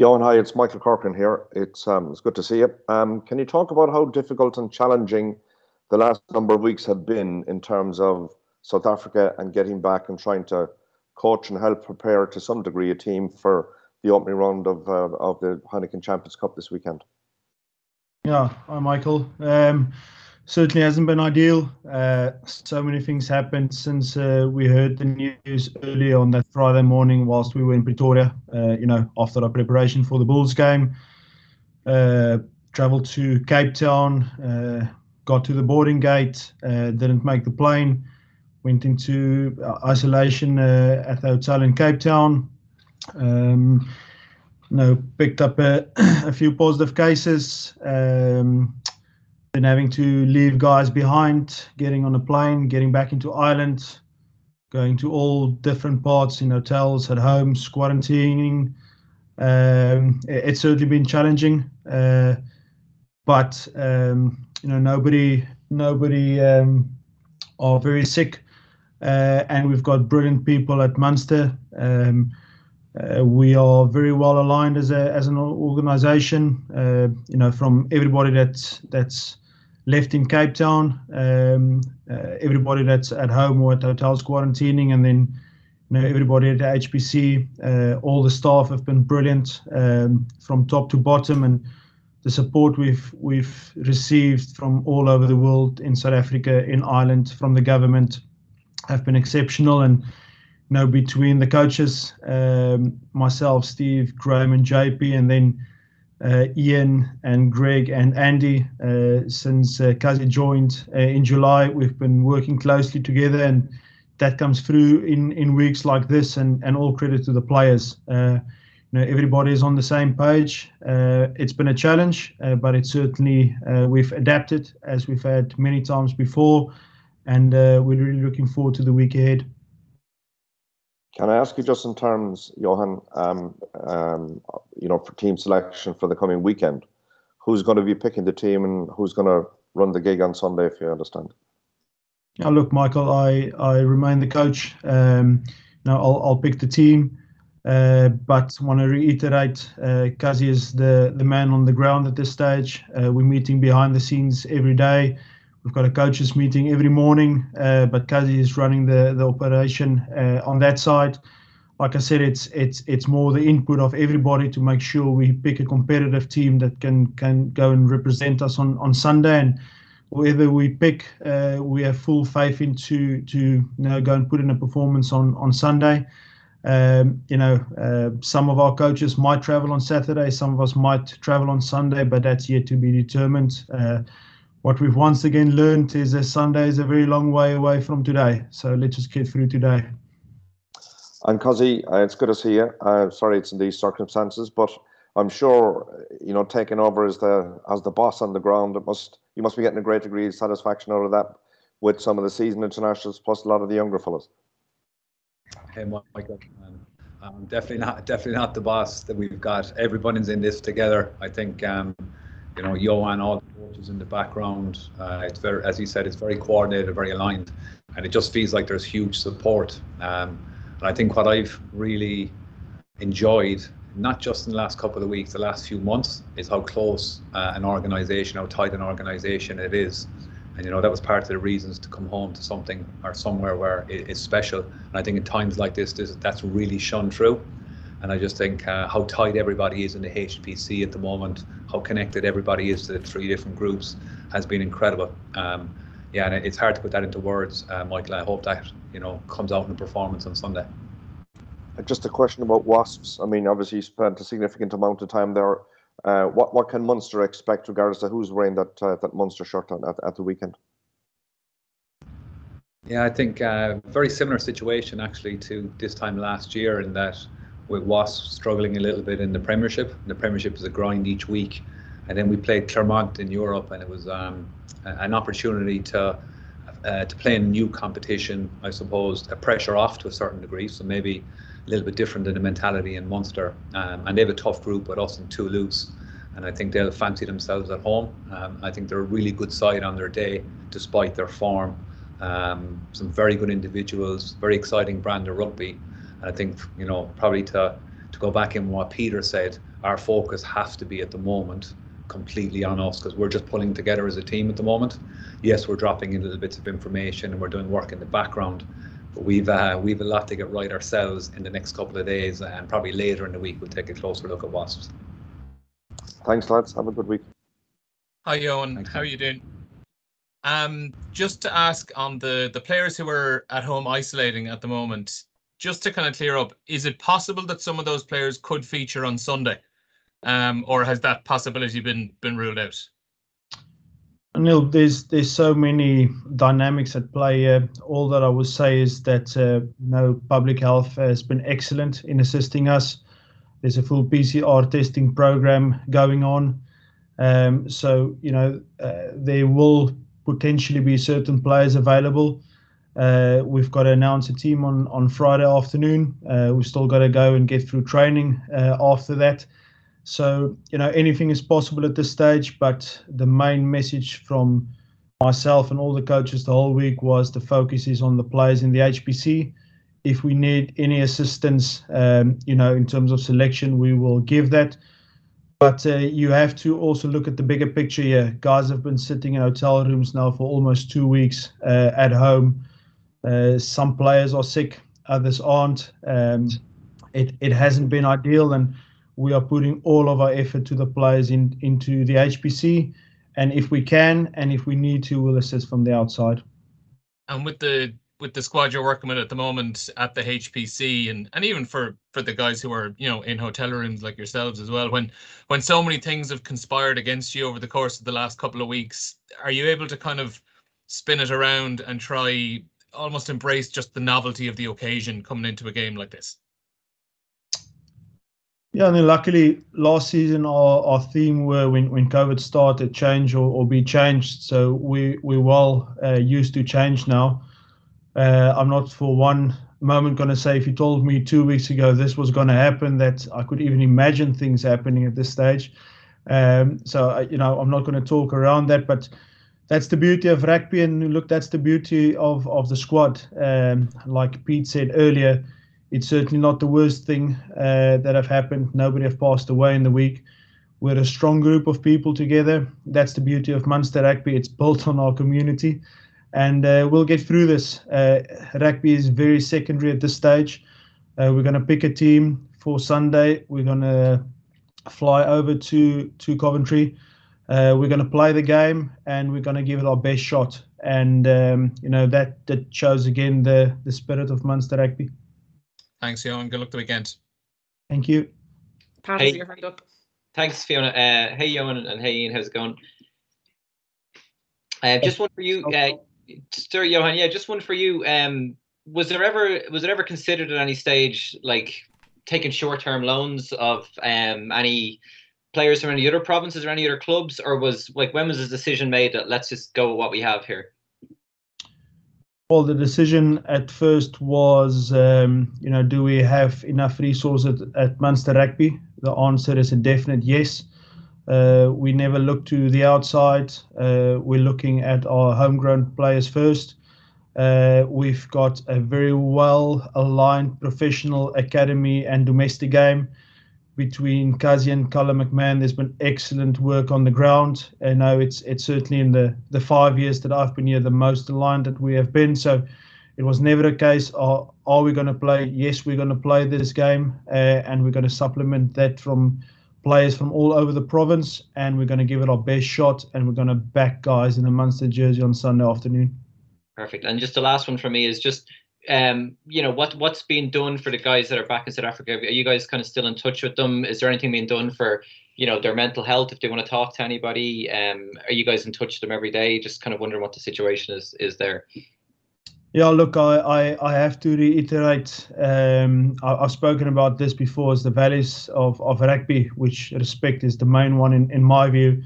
Johan, hi, it's Michael Corcoran here. It's um, it's good to see you. Um, can you talk about how difficult and challenging the last number of weeks have been in terms of South Africa and getting back and trying to coach and help prepare to some degree a team for the opening round of uh, of the Heineken Champions Cup this weekend? Yeah, hi Michael. Um, certainly hasn't been ideal. Uh, so many things happened since uh, we heard the news earlier on that Friday morning whilst we were in Pretoria, uh, you know, after our preparation for the Bulls game. Uh, traveled to Cape Town, uh, got to the boarding gate, uh, didn't make the plane, went into isolation at the hotel in Cape Town. Um, you know, picked up a, a few positive cases. Um, then having to leave guys behind, getting on a plane, getting back into Ireland, going to all different parts in hotels, at homes, quarantining. Um, it, it's certainly been challenging, uh, but um, you know nobody nobody um, are very sick, uh, and we've got brilliant people at Munster. Um, uh, we are very well aligned as a as an organisation. Uh, you know, from everybody that's that's left in Cape Town, um, uh, everybody that's at home or at hotels quarantining, and then you know everybody at the HPC, uh, all the staff have been brilliant um, from top to bottom, and the support we've we've received from all over the world in South Africa, in Ireland, from the government, have been exceptional. And you know, between the coaches, um, myself, Steve, Graham, and JP, and then Ian and Greg and Andy uh, since uh, Kazi joined uh, in July. We've been working closely together, and that comes through in, in weeks like this. And, and all credit to the players. Uh, you know, everybody is on the same page. Uh, it's been a challenge, uh, but it's certainly we've adapted as we've had many times before, and we're really looking forward to the week ahead. Can I ask you just in terms, Johan, um, um, you know, for team selection for the coming weekend, who's going to be picking the team and who's going to run the gig on Sunday, if you understand? Yeah, look, Michael, I, I remain the coach. Um, now I'll, I'll pick the team, uh, but want to reiterate, uh, Kazi is the, the man on the ground at this stage. Uh, we're meeting behind the scenes every day. We've got a coaches meeting every morning, uh, but Kazi is running the the operation uh, on that side. Like I said, it's it's it's more the input of everybody to make sure we pick a competitive team that can can go and represent us on on Sunday. And whoever we pick, uh, we have full faith into to you know go and put in a performance on on Sunday. Um, you know, uh, some of our coaches might travel on Saturday, some of us might travel on Sunday, but that's yet to be determined. Uh, what we've once again learned is that Sunday is a very long way away from today. So let's just get through today. And Kazi, uh, it's good to see you. Uh, sorry it's in these circumstances, but I'm sure you know taking over as the as the boss on the ground, it must you must be getting a great degree of satisfaction out of that with some of the seasoned internationals plus a lot of the younger fellows. Hey, Michael. Um, definitely not definitely not the boss that we've got. Everybody's in this together. I think um, you know Johan all coaches in the background. Uh, it's very, as you said, it's very coordinated, very aligned, and it just feels like there's huge support. Um, and I think what I've really enjoyed, not just in the last couple of weeks, the last few months, is how close uh, an organisation, how tight an organisation it is. And you know that was part of the reasons to come home to something or somewhere where it, it's special. And I think in times like this, this that's really shone through. And I just think uh, how tight everybody is in the HPC at the moment, how connected everybody is to the three different groups has been incredible. Um, yeah, and it's hard to put that into words, uh, Michael. I hope that you know comes out in the performance on Sunday. Just a question about Wasps. I mean, obviously you spent a significant amount of time there. Uh, what what can Munster expect, regardless of who's wearing that uh, that Munster shirt on, at, at the weekend? Yeah, I think uh, very similar situation actually to this time last year in that with Wasps struggling a little bit in the Premiership. The Premiership is a grind each week, and then we played Clermont in Europe, and it was um, an opportunity to uh, to play in a new competition. I suppose a pressure off to a certain degree, so maybe a little bit different than the mentality in Munster. Um, and they have a tough group with us and Toulouse, and I think they'll fancy themselves at home. Um, I think they're a really good side on their day, despite their form. Um, some very good individuals, very exciting brand of rugby. And I think, you know, probably to, to go back in what Peter said, our focus has to be at the moment completely on us because we're just pulling together as a team at the moment. Yes, we're dropping in little bits of information and we're doing work in the background, but we've uh, we've a lot to get right ourselves in the next couple of days, and probably later in the week we'll take a closer look at Wasps. Thanks, lads. Have a good week. Hi, Johan. How are you doing? Um, just to ask on the the players who are at home isolating at the moment, just to kind of clear up, is it possible that some of those players could feature on Sunday, um, or has that possibility been been ruled out? Neil, there's there's so many dynamics at play. Uh, all that I would say is that uh, know, public health has been excellent in assisting us. There's a full PCR testing program going on, um, so you know uh, there will potentially be certain players available. Uh, we've got to announce a team on on Friday afternoon. Uh, we've still got to go and get through training uh, after that. So, you know, anything is possible at this stage, but the main message from myself and all the coaches the whole week was the focus is on the players in the HPC. If we need any assistance, um, you know, in terms of selection, we will give that. But uh, you have to also look at the bigger picture here. Guys have been sitting in hotel rooms now for almost two weeks uh, at home. Uh, some players are sick, others aren't. Um, it, it hasn't been ideal. And we are putting all of our effort to the players in, into the HPC. And if we can, and if we need to, we'll assist from the outside. And with the with the squad you're working with at the moment at the HPC, and and even for for the guys who are you know in hotel rooms like yourselves as well, when when so many things have conspired against you over the course of the last couple of weeks, are you able to kind of spin it around and try almost embrace just the novelty of the occasion coming into a game like this? Yeah, and then luckily last season our, our theme were when, when COVID started change or, or be changed. So we we're well uh, used to change now. Uh, I'm not for one moment going to say if you told me two weeks ago this was going to happen that I could even imagine things happening at this stage. Um, so you know I'm not going to talk around that, but that's the beauty of rugby, and look, that's the beauty of of the squad. Um, like Pete said earlier it's certainly not the worst thing uh, that have happened. Nobody have passed away in the week. We're a strong group of people together. That's the beauty of Munster Rugby. It's built on our community, and uh, we'll get through this. Uh, rugby is very secondary at this stage. Uh, we're going to pick a team for Sunday. We're going to fly over to to Coventry. Uh, we're going to play the game, and we're going to give it our best shot. And um, you know that that shows again the the spirit of Munster Rugby. Thanks, Johan. Good luck the weekend. Thank you. Pat, hey. Thanks, Fiona. Uh, hey, Johan, and hey, Ian. How's it going? Uh, just one for you, uh, Sir Johan. Yeah, just one for you. Um, was there ever was it ever considered at any stage like taking short term loans of um, any players from any other provinces or any other clubs, or was like when was the decision made that let's just go with what we have here? Well, the decision at first was, um, you know, do we have enough resources at, at Munster Rugby? The answer is a definite yes. Uh, we never look to the outside. Uh, we're looking at our homegrown players first. Uh, we've got a very well aligned professional academy and domestic game between Kazi and Callum McMahon. There's been excellent work on the ground. And now it's it's certainly in the, the five years that I've been here the most aligned that we have been. So it was never a case of are we going to play? Yes, we're going to play this game, uh, and we're going to supplement that from players from all over the province, and we're going to give it our best shot, and we're going to back guys in the Munster jersey on Sunday afternoon. Perfect. And just the last one for me is just um, you know, what what's being done for the guys that are back in South Africa? Are you guys kind of still in touch with them? Is there anything being done for, you know, their mental health if they want to talk to anybody? Um, are you guys in touch with them every day? Just kind of wondering what the situation is is there. Yeah, look, I, I, I have to reiterate. Um, I, have spoken about this before. As the values of, of rugby, which respect is the main one in, in my view.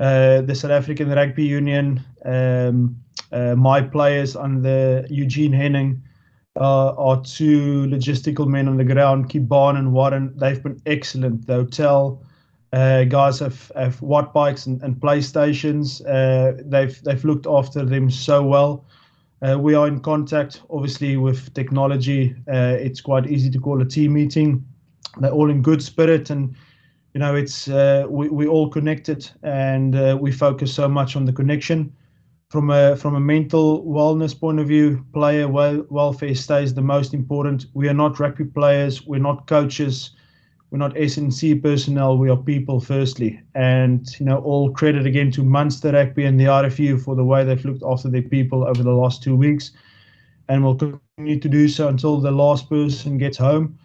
Uh, the South African Rugby Union, um, my players under Eugene Henning uh, are two logistical men on the ground. Kiban and Warren, they've been excellent. The hotel uh, guys have, have watt bikes and, and playstations. Uh, they've they've looked after them so well. Uh, we are in contact, obviously, with technology. Uh, it's quite easy to call a team meeting. They're all in good spirit and you know, it's uh, we we all connected, and uh, we focus so much on the connection. From a from a mental wellness point of view, player wel- welfare stays the most important. We are not rugby players. We're not coaches. We're not SNC personnel. We are people firstly, and you know, all credit again to Munster Rugby and the RFU for the way they've looked after their people over the last two weeks, and will continue to do so until the last person gets home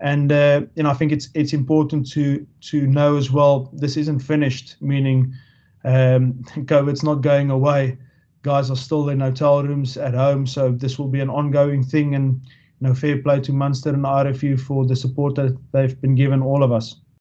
and uh, you know I think it's it's important to to know as well this isn't finished, meaning um, COVID's not going away. Guys are still in hotel rooms at home, so this will be an ongoing thing. And you know, fair play to Munster and RFU for the support that they've been given all of us.